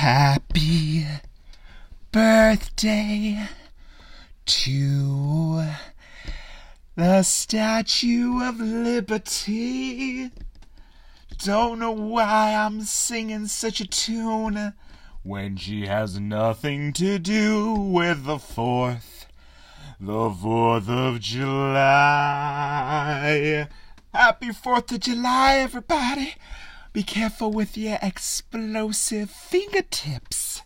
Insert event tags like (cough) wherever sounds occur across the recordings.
Happy birthday to the Statue of Liberty. Don't know why I'm singing such a tune when she has nothing to do with the 4th, the 4th of July. Happy 4th of July, everybody. Be careful with your explosive fingertips.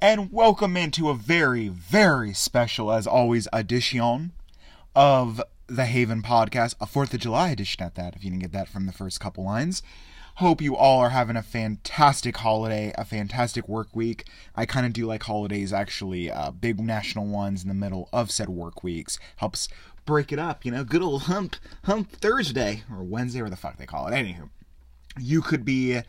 And welcome into a very, very special, as always, edition of the Haven podcast, a 4th of July edition at that, if you didn't get that from the first couple lines. Hope you all are having a fantastic holiday, a fantastic work week. I kind of do like holidays, actually, uh, big national ones in the middle of said work weeks. Helps break it up, you know, good old hump, hump Thursday, or Wednesday, or the fuck they call it. Anywho you could be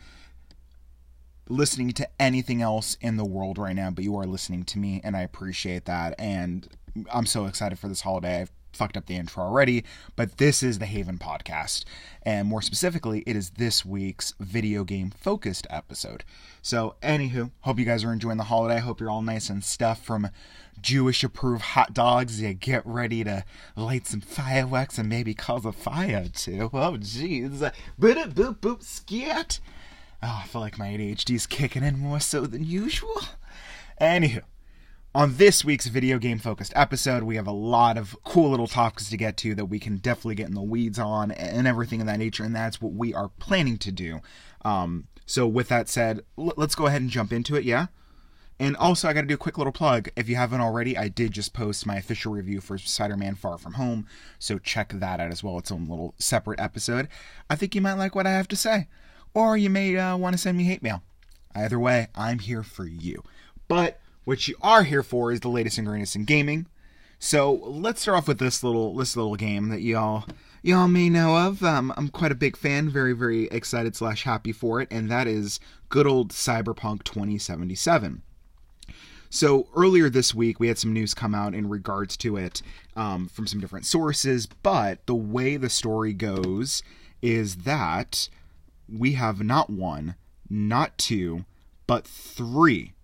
listening to anything else in the world right now, but you are listening to me, and I appreciate that. And I'm so excited for this holiday. I've fucked up the intro already, but this is the Haven podcast. And more specifically, it is this week's video game focused episode. So, anywho, hope you guys are enjoying the holiday. Hope you're all nice and stuffed from Jewish approved hot dogs. You get ready to light some fireworks and maybe cause a fire too. Oh, jeez. Boop, boop, boop, scat. Oh, I feel like my ADHD is kicking in more so than usual. Anywho, on this week's video game focused episode, we have a lot of cool little topics to get to that we can definitely get in the weeds on and everything of that nature, and that's what we are planning to do. Um, so, with that said, l- let's go ahead and jump into it, yeah? And also, I got to do a quick little plug. If you haven't already, I did just post my official review for Spider Man Far From Home, so check that out as well. It's a little separate episode. I think you might like what I have to say, or you may uh, want to send me hate mail. Either way, I'm here for you. But what you are here for is the latest and greatest in gaming. So let's start off with this little this little game that y'all y'all may know of. Um, I'm quite a big fan, very very excited slash happy for it, and that is good old Cyberpunk 2077. So earlier this week, we had some news come out in regards to it um, from some different sources, but the way the story goes is that we have not one, not two, but three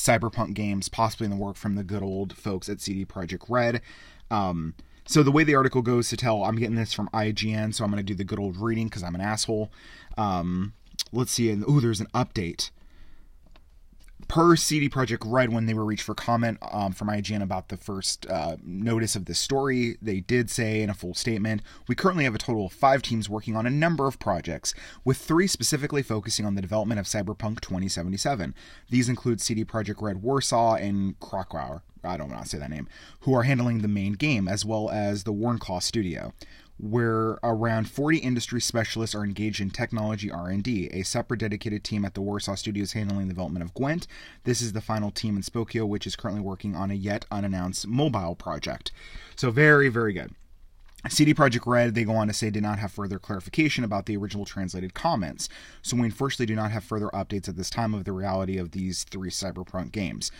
cyberpunk games possibly in the work from the good old folks at CD Projekt Red. Um, so the way the article goes to tell, I'm getting this from IGN, so I'm going to do the good old reading because I'm an asshole. Um, let's see, and oh, there's an update per CD Projekt Red, when they were reached for comment um, from IGN about the first uh, notice of this story, they did say in a full statement We currently have a total of five teams working on a number of projects, with three specifically focusing on the development of Cyberpunk 2077. These include CD Projekt Red Warsaw and Krakow. I don't want to say that name, who are handling the main game, as well as the Warnclaw studio where around 40 industry specialists are engaged in technology R&D. A separate dedicated team at the Warsaw Studios handling the development of Gwent. This is the final team in Spokko, which is currently working on a yet unannounced mobile project. So very, very good. CD Projekt Red, they go on to say, did not have further clarification about the original translated comments. So we unfortunately do not have further updates at this time of the reality of these three Cyberpunk games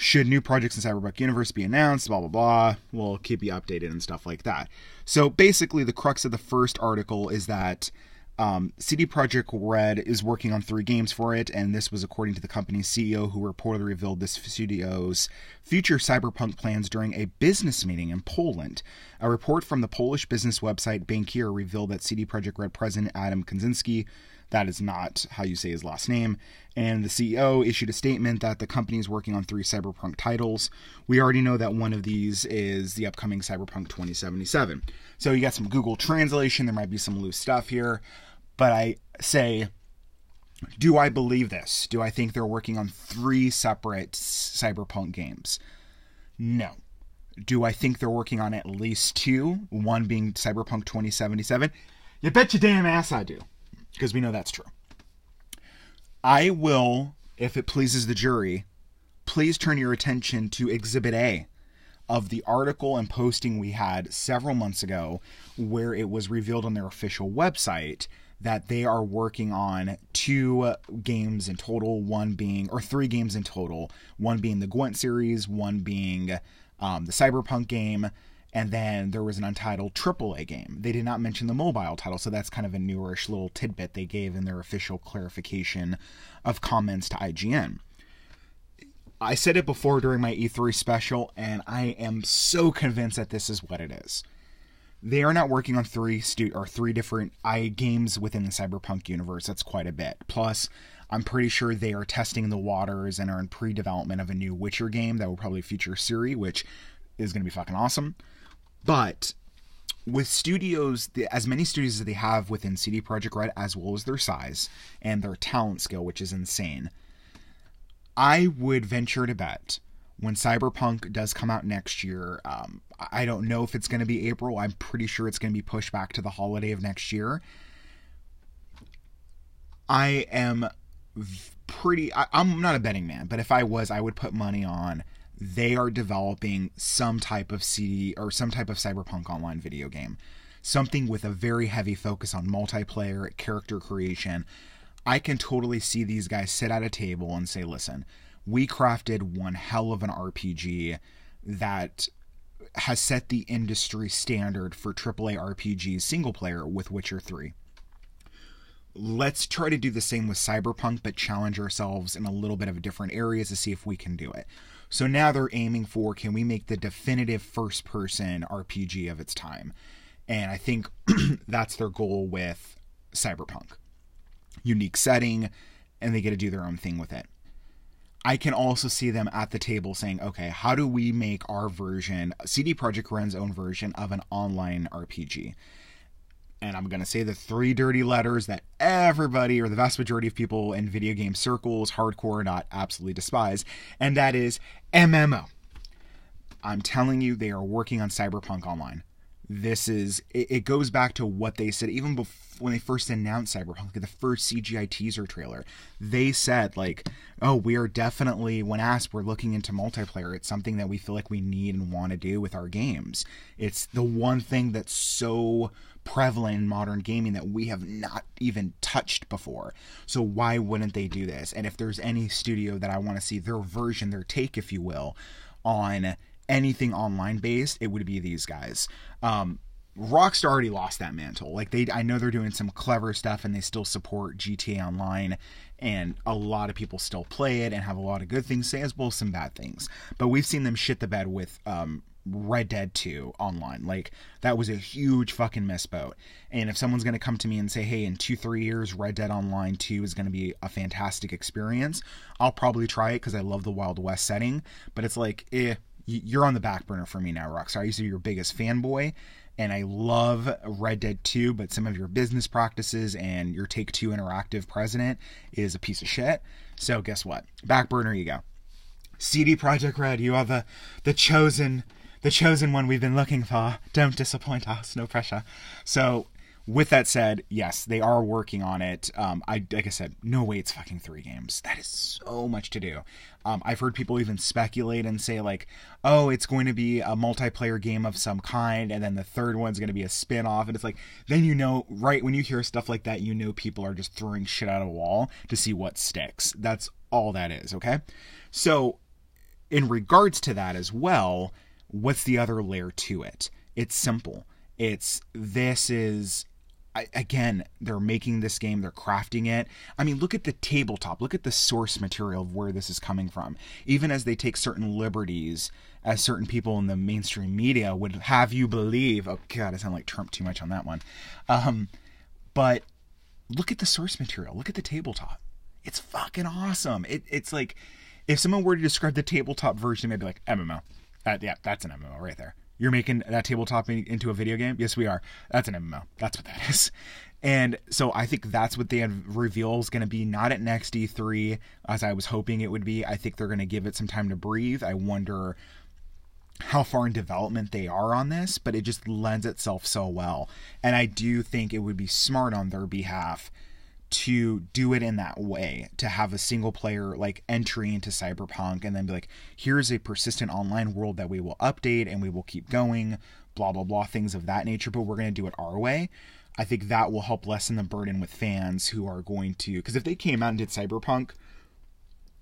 should new projects in Cyberpunk Universe be announced, blah, blah, blah, we'll keep you updated and stuff like that. So basically, the crux of the first article is that um, CD Projekt Red is working on three games for it, and this was according to the company's CEO, who reportedly revealed this studio's future cyberpunk plans during a business meeting in Poland. A report from the Polish business website Bankier revealed that CD Projekt Red president Adam Kaczynski that is not how you say his last name. And the CEO issued a statement that the company is working on three Cyberpunk titles. We already know that one of these is the upcoming Cyberpunk 2077. So you got some Google translation. There might be some loose stuff here. But I say, do I believe this? Do I think they're working on three separate Cyberpunk games? No. Do I think they're working on at least two? One being Cyberpunk 2077? You bet your damn ass I do because we know that's true. I will, if it pleases the jury, please turn your attention to Exhibit A of the article and posting we had several months ago, where it was revealed on their official website that they are working on two games in total, one being, or three games in total, one being the Gwent series, one being um, the Cyberpunk game, and then there was an untitled AAA game. They did not mention the mobile title, so that's kind of a newerish little tidbit they gave in their official clarification of comments to IGN. I said it before during my E3 special, and I am so convinced that this is what it is. They are not working on three stu- or three different i games within the Cyberpunk universe. That's quite a bit. Plus, I'm pretty sure they are testing the waters and are in pre-development of a new Witcher game that will probably feature Ciri, which is going to be fucking awesome. But with studios, as many studios as they have within CD Projekt Red, as well as their size and their talent skill, which is insane, I would venture to bet when Cyberpunk does come out next year, um, I don't know if it's going to be April. I'm pretty sure it's going to be pushed back to the holiday of next year. I am pretty. I, I'm not a betting man, but if I was, I would put money on they are developing some type of CD or some type of Cyberpunk online video game. Something with a very heavy focus on multiplayer, character creation. I can totally see these guys sit at a table and say, listen, we crafted one hell of an RPG that has set the industry standard for AAA RPGs single player with Witcher 3. Let's try to do the same with Cyberpunk, but challenge ourselves in a little bit of different areas to see if we can do it. So now they're aiming for can we make the definitive first person RPG of its time? And I think (clears throat) that's their goal with Cyberpunk. Unique setting, and they get to do their own thing with it. I can also see them at the table saying, okay, how do we make our version, CD Projekt Red's own version of an online RPG? And I'm going to say the three dirty letters that everybody or the vast majority of people in video game circles, hardcore, not absolutely despise, and that is MMO. I'm telling you, they are working on Cyberpunk Online. This is, it, it goes back to what they said even before when they first announced Cyberpunk, the first CGI teaser trailer. They said, like, oh, we are definitely, when asked, we're looking into multiplayer. It's something that we feel like we need and want to do with our games. It's the one thing that's so prevalent in modern gaming that we have not even touched before. So why wouldn't they do this? And if there's any studio that I want to see their version, their take, if you will, on anything online based, it would be these guys. Um, Rockstar already lost that mantle. Like they, I know they're doing some clever stuff, and they still support GTA Online, and a lot of people still play it and have a lot of good things to say as well as some bad things. But we've seen them shit the bed with um, Red Dead 2 online. Like that was a huge fucking misboat. And if someone's going to come to me and say, "Hey, in 2-3 years Red Dead Online 2 is going to be a fantastic experience." I'll probably try it cuz I love the Wild West setting, but it's like, eh, you're on the back burner for me now, Rockstar. I used to be your biggest fanboy, and I love Red Dead 2, but some of your business practices and your Take Two Interactive president is a piece of shit. So guess what? Back burner you go. CD Projekt Red, you are the the chosen the chosen one we've been looking for. Don't disappoint us, no pressure. So, with that said, yes, they are working on it. Um, I like I said, no way it's fucking three games. That is so much to do. Um, I've heard people even speculate and say like, oh, it's going to be a multiplayer game of some kind, and then the third one's going to be a spin-off, and it's like, then you know, right when you hear stuff like that, you know people are just throwing shit out of a wall to see what sticks. That's all that is. Okay, so in regards to that as well what's the other layer to it? It's simple. It's this is again they're making this game they're crafting it. I mean look at the tabletop. Look at the source material of where this is coming from. Even as they take certain liberties as certain people in the mainstream media would have you believe oh god i sound like trump too much on that one. Um, but look at the source material. Look at the tabletop. It's fucking awesome. It, it's like if someone were to describe the tabletop version they'd be like mmo yeah, that's an MMO right there. You're making that tabletop into a video game? Yes, we are. That's an MMO. That's what that (laughs) is. And so I think that's what they reveal is going to be not at next E3 as I was hoping it would be. I think they're going to give it some time to breathe. I wonder how far in development they are on this, but it just lends itself so well. And I do think it would be smart on their behalf to do it in that way to have a single player like entry into cyberpunk and then be like here's a persistent online world that we will update and we will keep going blah blah blah things of that nature but we're going to do it our way. I think that will help lessen the burden with fans who are going to because if they came out and did cyberpunk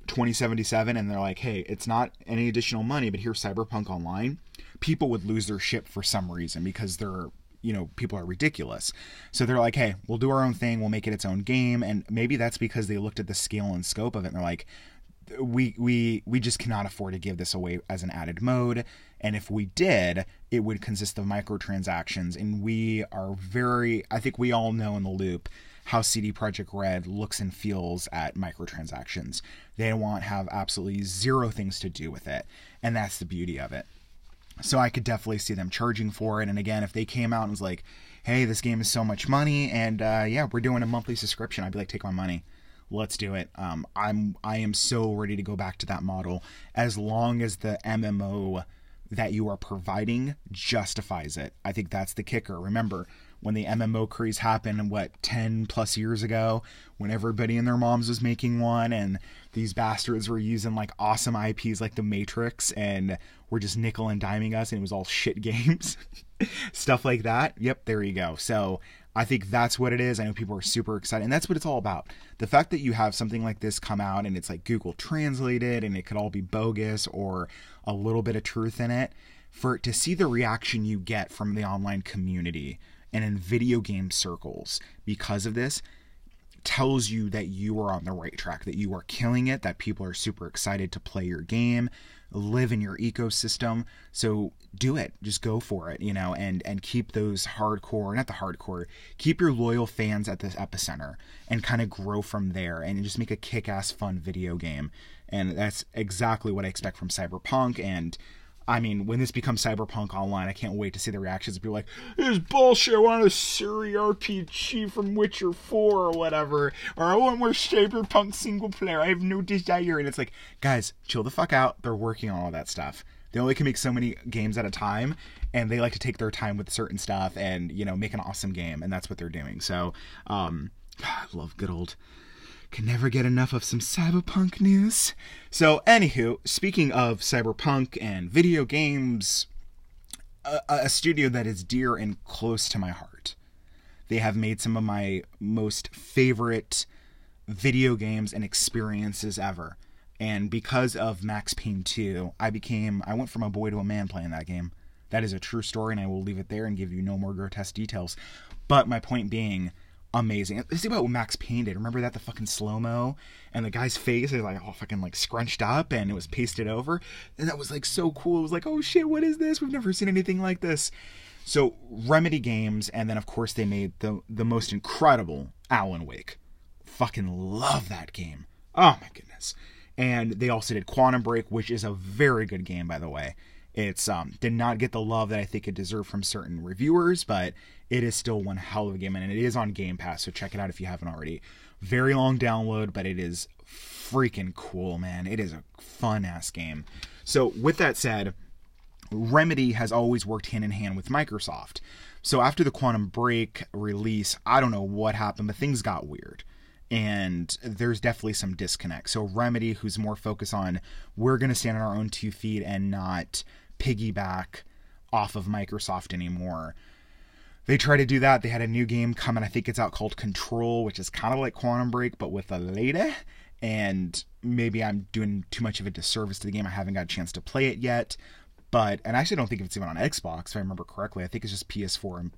2077 and they're like, hey, it's not any additional money, but here's Cyberpunk Online, people would lose their ship for some reason because they're you know people are ridiculous. So they're like hey we'll do our own thing. We'll make it its own game. And maybe that's because they looked at the scale and scope of it and they're like we we we just cannot afford to give this away as an added mode. And if we did it would consist of microtransactions. And we are very i think we all know in the loop how CD Projekt Red looks and feels at microtransactions. They want have absolutely zero things to do with it, and that's the beauty of it. So I could definitely see them charging for it. And again, if they came out and was like, "Hey, this game is so much money, and uh, yeah, we're doing a monthly subscription," I'd be like, "Take my money." let's do it. Um, I'm I am so ready to go back to that model as long as the MMO that you are providing justifies it. I think that's the kicker. Remember, when the MMO craze happened, what, 10 plus years ago, when everybody and their moms was making one, and these bastards were using like awesome IPs like The Matrix and were just nickel and diming us, and it was all shit games. (laughs) Stuff like that. Yep, there you go. So I think that's what it is. I know people are super excited, and that's what it's all about. The fact that you have something like this come out and it's like Google translated and it could all be bogus or a little bit of truth in it, for to see the reaction you get from the online community and in video game circles because of this tells you that you are on the right track, that you are killing it, that people are super excited to play your game, live in your ecosystem. So do it. Just go for it, you know, and and keep those hardcore, not the hardcore, keep your loyal fans at the epicenter and kind of grow from there and just make a kick-ass fun video game. And that's exactly what I expect from Cyberpunk and I mean, when this becomes Cyberpunk Online, I can't wait to see the reactions of people like, "This is bullshit. I want a Ciri RPG from Witcher 4 or whatever, or I want more Cyberpunk single player. I have no desire." And it's like, guys, chill the fuck out. They're working on all that stuff. They only can make so many games at a time, and they like to take their time with certain stuff and you know make an awesome game, and that's what they're doing. So, um, I (sighs) love good old can never get enough of some cyberpunk news. So, anywho, speaking of cyberpunk and video games, a, a, studio that is dear and close to my heart. They have made some of my most favorite video games and experiences ever. And because of Max Payne 2, I became I went from a boy to a man playing that game. That is a true story, and I will leave it there and give you no more grotesque details. But my point being, amazing. Let's see about what Max Payne did. Remember that the fucking slow mo and the guy's face is like all fucking like scrunched up and it was pasted over, and that was like so cool. It was like, oh shit, what is this? We've never seen anything like this. So Remedy Games, and then of course they made the the most incredible Alan Wake. Fucking love that game. Oh my goodness. And they also did Quantum Break, which is a very good game, by the way. It's um did not get the love that I think it deserved from certain reviewers, but it is still one hell of a game, and it is on Game Pass, so check it out if you haven't already. Very long download, but it is freaking cool, man. It is a fun ass game. So, with that said, Remedy has always worked hand in hand with Microsoft. So, after the Quantum Break release, I don't know what happened, but things got weird. And there's definitely some disconnect. So, Remedy, who's more focused on we're going to stand on our own two feet and not piggyback off of Microsoft anymore, they try to do that. They had a new game coming. I think it's out called Control, which is kind of like Quantum Break, but with a lady. And maybe I'm doing too much of a disservice to the game. I haven't got a chance to play it yet. But, and I actually don't think it's even on Xbox, if I remember correctly. I think it's just PS4 and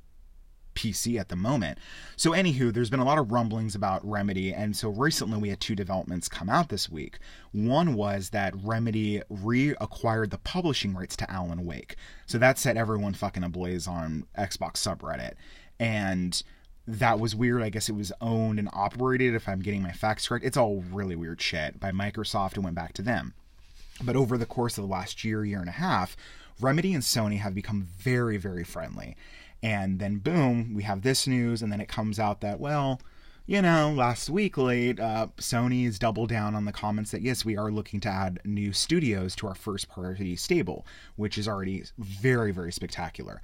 PC at the moment. So, anywho, there's been a lot of rumblings about Remedy, and so recently we had two developments come out this week. One was that Remedy reacquired the publishing rights to Alan Wake. So that set everyone fucking ablaze on Xbox subreddit. And that was weird. I guess it was owned and operated, if I'm getting my facts correct. It's all really weird shit by Microsoft and went back to them. But over the course of the last year, year and a half, Remedy and Sony have become very, very friendly. And then, boom, we have this news, and then it comes out that, well, you know, last week late, uh, Sony's doubled down on the comments that yes, we are looking to add new studios to our first party stable, which is already very, very spectacular.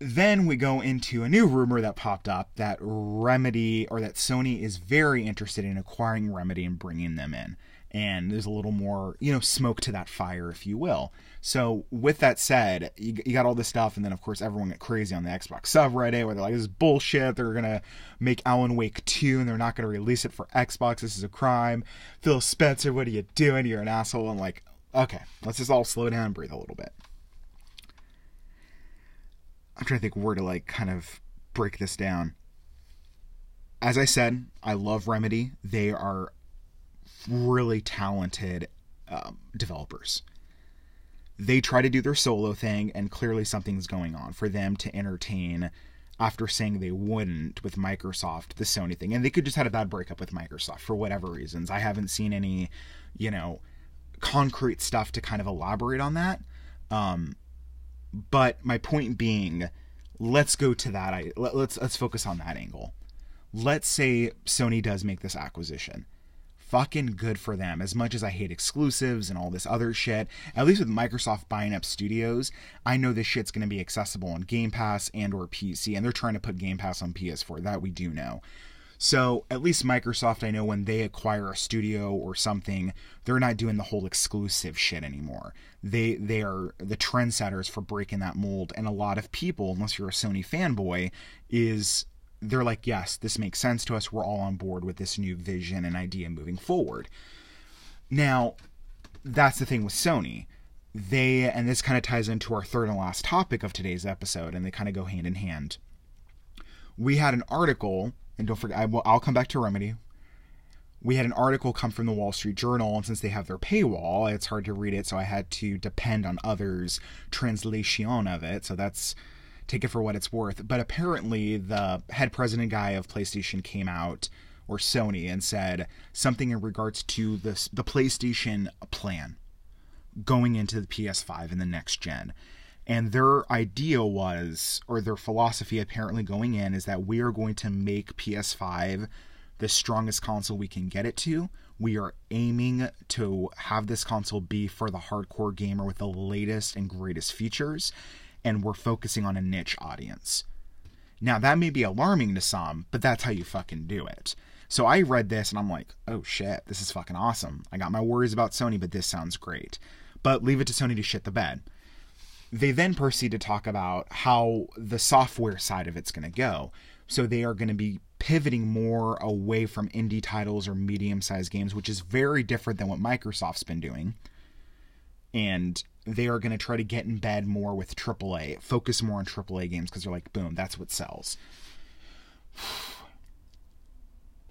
then we go into a new rumor that popped up that Remedy or that Sony is very interested in acquiring Remedy and bringing them in. And there's a little more, you know, smoke to that fire, if you will. So, with that said, you, you got all this stuff, and then of course everyone got crazy on the Xbox subreddit where they're like, "This is bullshit." They're gonna make Alan Wake two, and they're not gonna release it for Xbox. This is a crime. Phil Spencer, what are you doing? You're an asshole. I'm like, okay, let's just all slow down and breathe a little bit. I'm trying to think where to like kind of break this down. As I said, I love Remedy. They are really talented um, developers. They try to do their solo thing, and clearly something's going on for them to entertain after saying they wouldn't with Microsoft, the Sony thing. And they could just had a bad breakup with Microsoft for whatever reasons. I haven't seen any, you know, concrete stuff to kind of elaborate on that. Um, but my point being, let's go to that. I let, let's let's focus on that angle. Let's say Sony does make this acquisition. Fucking good for them. As much as I hate exclusives and all this other shit, at least with Microsoft buying up studios, I know this shit's going to be accessible on Game Pass and or PC, and they're trying to put Game Pass on PS4. That we do know. So at least Microsoft, I know when they acquire a studio or something, they're not doing the whole exclusive shit anymore. They they are the trendsetters for breaking that mold, and a lot of people, unless you're a Sony fanboy, is they're like, yes, this makes sense to us. We're all on board with this new vision and idea moving forward. Now, that's the thing with Sony. They and this kind of ties into our third and last topic of today's episode, and they kind of go hand in hand. We had an article and don't forget, I will, I'll come back to Remedy. We had an article come from the Wall Street Journal, and since they have their paywall, it's hard to read it, so I had to depend on others' translation of it. So that's take it for what it's worth. But apparently, the head president guy of PlayStation came out or Sony and said something in regards to this the PlayStation plan going into the PS5 in the next gen. And their idea was, or their philosophy apparently going in, is that we are going to make PS5 the strongest console we can get it to. We are aiming to have this console be for the hardcore gamer with the latest and greatest features, and we're focusing on a niche audience. Now, that may be alarming to some, but that's how you fucking do it. So I read this and I'm like, oh shit, this is fucking awesome. I got my worries about Sony, but this sounds great. But leave it to Sony to shit the bed they then proceed to talk about how the software side of it's going to go. So they are going to be pivoting more away from indie titles or medium sized games, which is very different than what Microsoft's been doing. And they are going to try to get in bed more with AAA, focus more on AAA games because they're like, boom, that's what sells. (sighs)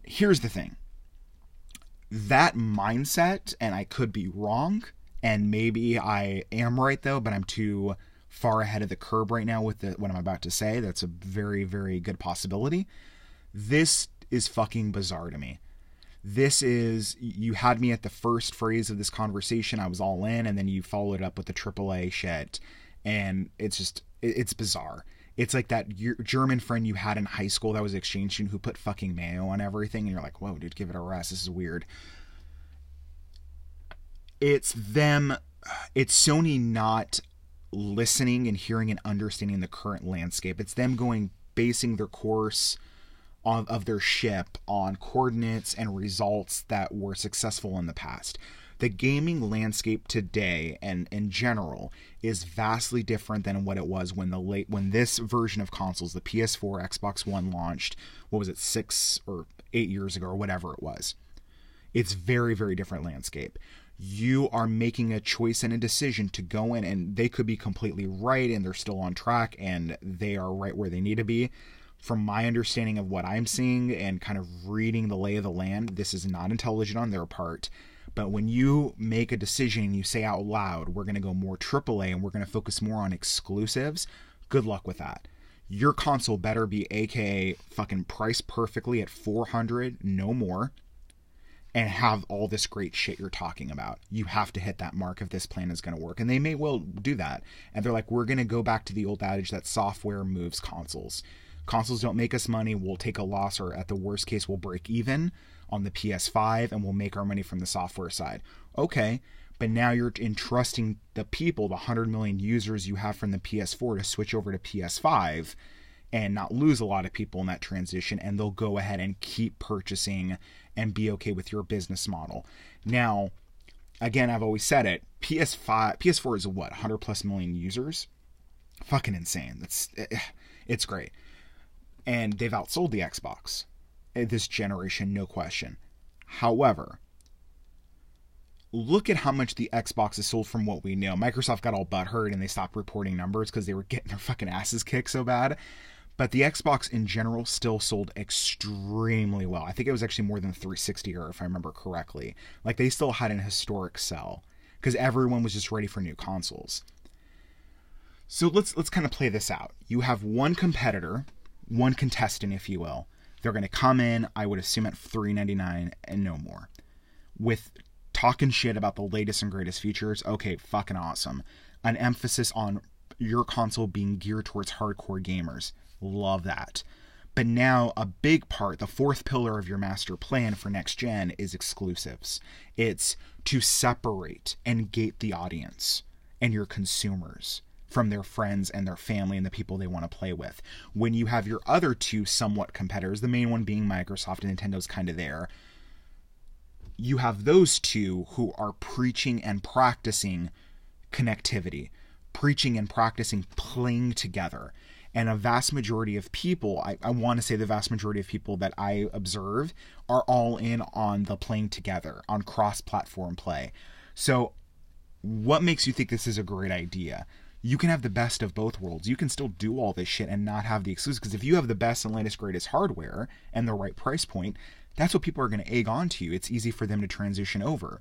Here's the thing that mindset, and I could be wrong, and maybe I am right though, but I'm too far ahead of the curb right now with the, what I'm about to say. That's a very, very good possibility. This is fucking bizarre to me. This is, you had me at the first phrase of this conversation. I was all in, and then you followed up with the AAA shit. And it's just, it's bizarre. It's like that German friend you had in high school that was exchange student who put fucking mayo on everything, and you're like, whoa, dude, give it a rest. This is weird it's them it's Sony not listening and hearing and understanding the current landscape. It's them going basing their course of, of their ship on coordinates and results that were successful in the past. The gaming landscape today and in general is vastly different than what it was when the late when this version of consoles, the PS4, Xbox One launched, what was it, six or eight years ago or whatever it was. It's very, very different landscape you are making a choice and a decision to go in and they could be completely right and they're still on track and they are right where they need to be from my understanding of what i'm seeing and kind of reading the lay of the land this is not intelligent on their part but when you make a decision and you say out loud we're going to go more aaa and we're going to focus more on exclusives good luck with that your console better be aka fucking priced perfectly at 400 no more and have all this great shit you're talking about. You have to hit that mark if this plan is going to work. And they may well do that. And they're like, we're going to go back to the old adage that software moves consoles. Consoles don't make us money. We'll take a loss, or at the worst case, we'll break even on the PS5 and we'll make our money from the software side. Okay, but now you're entrusting the people, the 100 million users you have from the PS4 to switch over to PS5 and not lose a lot of people in that transition and they'll go ahead and keep purchasing and be okay with your business model. Now, again, I've always said it, PS5 PS4 is what, 100 plus million users? Fucking insane. That's eh, it's great. And they've outsold the Xbox eh, this generation, no question. However, look at how much the Xbox is sold from what we know. Microsoft got all butthurt and they stopped reporting numbers because they were (laughs) getting their fucking asses kicked so bad. But the Xbox in general still sold extremely well. I think it was actually more than 360 or if I remember correctly. Like they still had an historic sell because everyone was just ready for new consoles. So let's let's kind of play this out. You have one competitor, one contestant if you will. They're going to come in, I would assume at 3.99 and no more. With talking shit about the latest and greatest features, okay, fucking awesome. An emphasis on your console being geared towards hardcore gamers. Love that. But now, a big part, the fourth pillar of your master plan for next gen is exclusives. It's to separate and gate the audience and your consumers from their friends and their family and the people they want to play with. When you have your other two somewhat competitors, the main one being Microsoft and Nintendo's kind of there, you have those two who are preaching and practicing connectivity, preaching and practicing playing together. And a vast majority of people, I, I want to say the vast majority of people that I observe are all in on the playing together, on cross platform play. So, what makes you think this is a great idea? You can have the best of both worlds. You can still do all this shit and not have the exclusive. Because if you have the best and latest, greatest hardware and the right price point, that's what people are going to egg onto you. It's easy for them to transition over.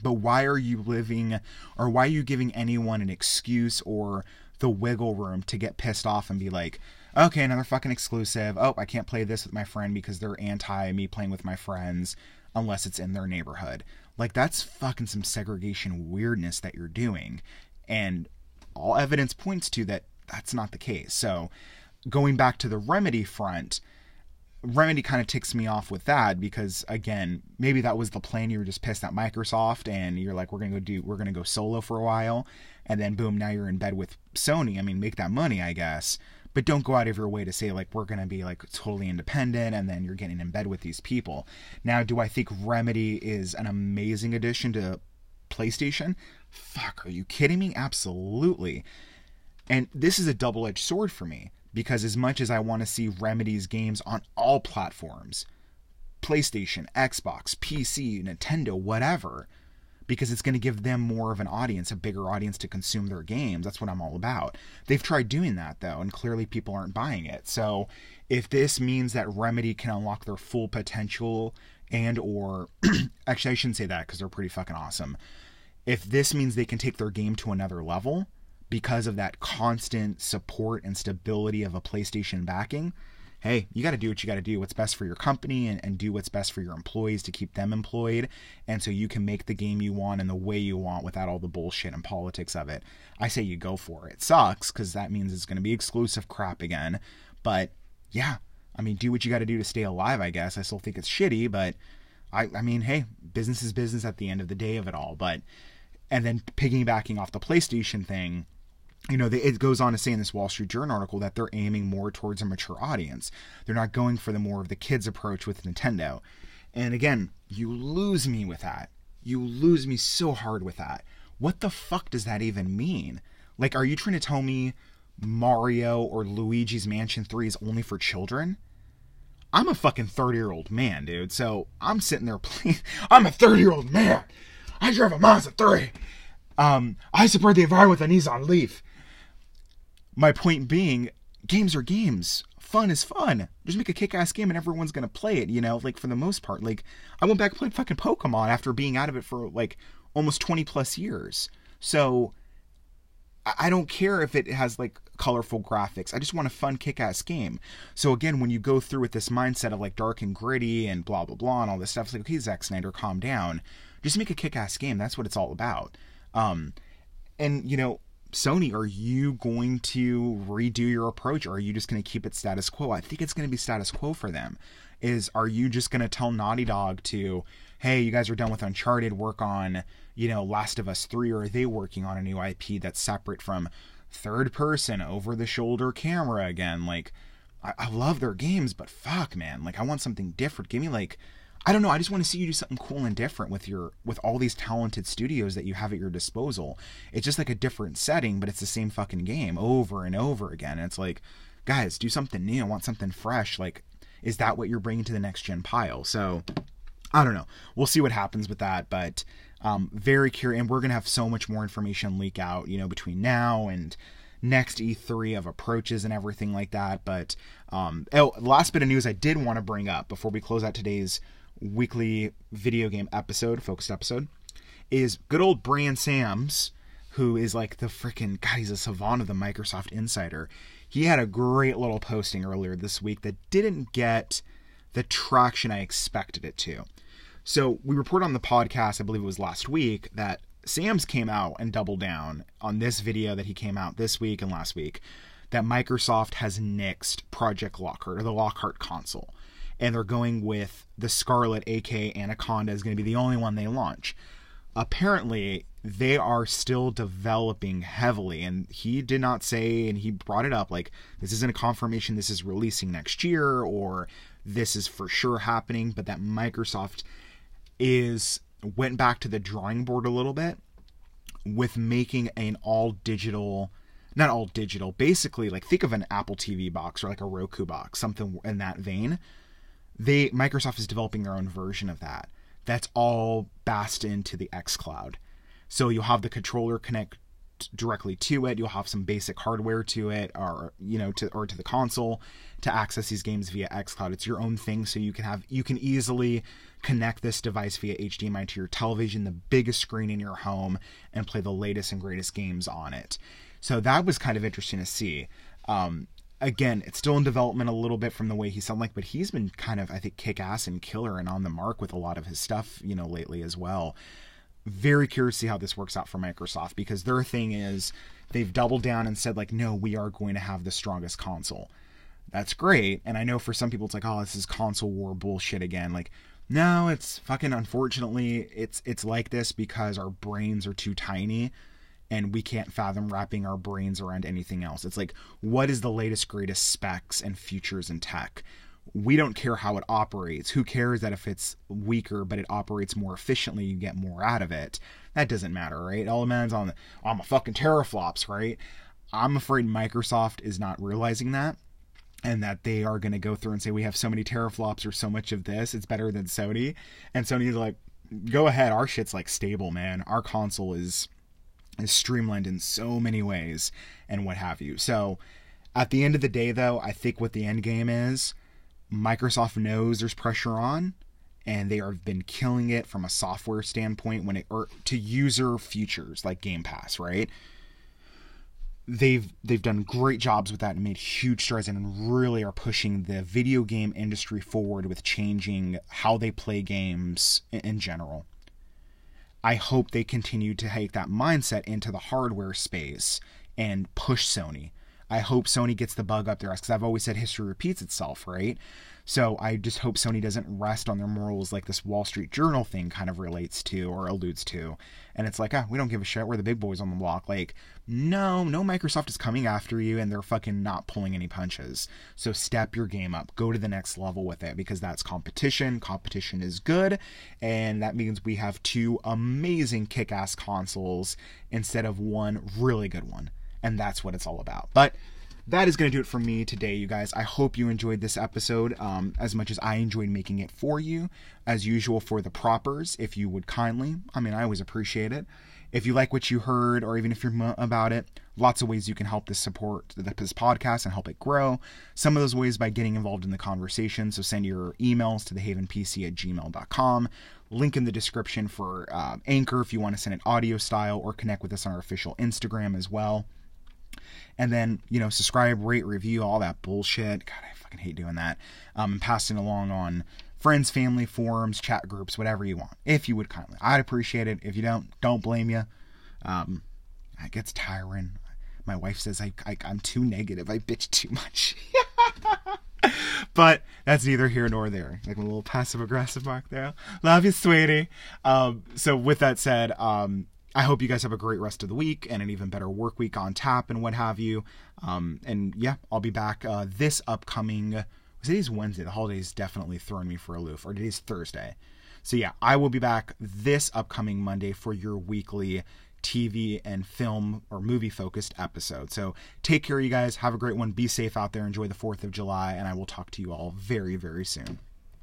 But why are you living, or why are you giving anyone an excuse or the wiggle room to get pissed off and be like, okay, another fucking exclusive. Oh, I can't play this with my friend because they're anti me playing with my friends unless it's in their neighborhood. Like, that's fucking some segregation weirdness that you're doing. And all evidence points to that that's not the case. So, going back to the remedy front, Remedy kind of ticks me off with that because again, maybe that was the plan. You were just pissed at Microsoft, and you're like, we're gonna go do, we're gonna go solo for a while, and then boom, now you're in bed with Sony. I mean, make that money, I guess, but don't go out of your way to say like we're gonna be like totally independent, and then you're getting in bed with these people. Now, do I think Remedy is an amazing addition to PlayStation? Fuck, are you kidding me? Absolutely. And this is a double edged sword for me because as much as I want to see Remedy's games on all platforms PlayStation, Xbox, PC, Nintendo, whatever because it's going to give them more of an audience, a bigger audience to consume their games. That's what I'm all about. They've tried doing that though, and clearly people aren't buying it. So, if this means that Remedy can unlock their full potential and or (clears throat) actually I shouldn't say that cuz they're pretty fucking awesome. If this means they can take their game to another level, because of that constant support and stability of a PlayStation backing, hey, you got to do what you got to do. What's best for your company and, and do what's best for your employees to keep them employed. And so you can make the game you want and the way you want without all the bullshit and politics of it. I say you go for it. It sucks because that means it's going to be exclusive crap again. But yeah, I mean, do what you got to do to stay alive, I guess. I still think it's shitty, but I, I mean, hey, business is business at the end of the day of it all. But, and then piggybacking off the PlayStation thing, you know, it goes on to say in this Wall Street Journal article that they're aiming more towards a mature audience. They're not going for the more of the kids approach with Nintendo. And again, you lose me with that. You lose me so hard with that. What the fuck does that even mean? Like, are you trying to tell me Mario or Luigi's Mansion 3 is only for children? I'm a fucking 30 year old man, dude. So I'm sitting there playing. (laughs) I'm a 30 year old man. I drive a Mazda 3. Um, I support the environment with a Nissan Leaf. My point being, games are games. Fun is fun. Just make a kick ass game and everyone's gonna play it, you know, like for the most part. Like, I went back and played fucking Pokemon after being out of it for like almost 20 plus years. So, I don't care if it has like colorful graphics. I just want a fun kick ass game. So, again, when you go through with this mindset of like dark and gritty and blah, blah, blah, and all this stuff, it's like, okay, Zack Snyder, calm down. Just make a kick ass game. That's what it's all about. Um, and, you know, Sony, are you going to redo your approach or are you just going to keep it status quo? I think it's going to be status quo for them. Is are you just going to tell Naughty Dog to, hey, you guys are done with Uncharted, work on, you know, Last of Us 3, or are they working on a new IP that's separate from third person, over the shoulder camera again? Like, I, I love their games, but fuck, man. Like, I want something different. Give me, like, I don't know. I just want to see you do something cool and different with your with all these talented studios that you have at your disposal. It's just like a different setting, but it's the same fucking game over and over again. And it's like, guys, do something new. I want something fresh. Like, is that what you're bringing to the next gen pile? So, I don't know. We'll see what happens with that, but um, very curious. And we're gonna have so much more information leak out, you know, between now and next E3 of approaches and everything like that. But um, oh, last bit of news I did want to bring up before we close out today's weekly video game episode, focused episode, is good old Brian Sams, who is like the freaking God, he's a savant of the Microsoft Insider. He had a great little posting earlier this week that didn't get the traction I expected it to. So we reported on the podcast, I believe it was last week, that Sams came out and doubled down on this video that he came out this week and last week that Microsoft has nixed Project Lockhart or the Lockhart console and they're going with the Scarlett, aka Anaconda, is going to be the only one they launch. Apparently, they are still developing heavily, and he did not say, and he brought it up like this isn't a confirmation this is releasing next year or this is for sure happening, but that Microsoft is went back to the drawing board a little bit with making an all digital not all digital basically like think of an apple tv box or like a roku box something in that vein they Microsoft is developing their own version of that. That's all based into the X Cloud. So you'll have the controller connect directly to it. You'll have some basic hardware to it, or you know, to or to the console to access these games via xCloud. It's your own thing, so you can have you can easily connect this device via HDMI to your television, the biggest screen in your home, and play the latest and greatest games on it. So that was kind of interesting to see. Um, again, it's still in development a little bit from the way he sounded like, but he's been kind of, I think, kick ass and killer and on the mark with a lot of his stuff, you know, lately as well. Very curious to see how this works out for Microsoft because their thing is they've doubled down and said, like, no, we are going to have the strongest console. That's great. And I know for some people it's like, oh, this is console war bullshit again. Like, no, it's fucking unfortunately it's it's like this because our brains are too tiny and we can't fathom wrapping our brains around anything else. It's like, what is the latest, greatest specs and features in tech? We don't care how it operates. Who cares that if it's weaker but it operates more efficiently, you get more out of it? That doesn't matter, right? All it matters on the, on the fucking teraflops, right? I'm afraid Microsoft is not realizing that and that they are going to go through and say we have so many teraflops or so much of this it's better than sony and sony's like go ahead our shit's like stable man our console is is streamlined in so many ways and what have you. So at the end of the day though, I think what the end game is, Microsoft knows there's pressure on and they have been killing it from a software standpoint when it or to user features like Game Pass, right? They've they've done great jobs with that and made huge strides and really are pushing the video game industry forward with changing how they play games in general. I hope they continue to take that mindset into the hardware space and push Sony. I hope Sony gets the bug up their ass because I've always said history repeats itself, right? So I just hope Sony doesn't rest on their morals like this Wall Street Journal thing kind of relates to or alludes to. And it's like, ah, we don't give a shit. We're the big boys on the block. Like, no, no Microsoft is coming after you and they're fucking not pulling any punches. So step your game up. Go to the next level with it because that's competition. Competition is good. And that means we have two amazing kick ass consoles instead of one really good one. And that's what it's all about. But that is going to do it for me today, you guys. I hope you enjoyed this episode um, as much as I enjoyed making it for you. As usual, for the propers, if you would kindly, I mean, I always appreciate it. If you like what you heard, or even if you're m- about it, lots of ways you can help this support this podcast and help it grow. Some of those ways by getting involved in the conversation. So send your emails to thehavenpc at gmail.com. Link in the description for uh, Anchor if you want to send it audio style, or connect with us on our official Instagram as well and then you know subscribe, rate, review, all that bullshit. God, I fucking hate doing that. Um, and passing along on friends, family, forums, chat groups, whatever you want. If you would kindly, I'd appreciate it. If you don't, don't blame you. Um, it gets tiring. My wife says I, I I'm too negative. I bitch too much. (laughs) but that's neither here nor there. Like a little passive aggressive mark there. Love you, sweetie. Um, so with that said, um, I hope you guys have a great rest of the week and an even better work week on tap and what have you. Um, and yeah, I'll be back uh, this upcoming. Today's Wednesday. The holiday's definitely throwing me for a loop. Or today's Thursday. So yeah, I will be back this upcoming Monday for your weekly TV and film or movie focused episode. So take care, you guys. Have a great one. Be safe out there. Enjoy the 4th of July. And I will talk to you all very, very soon.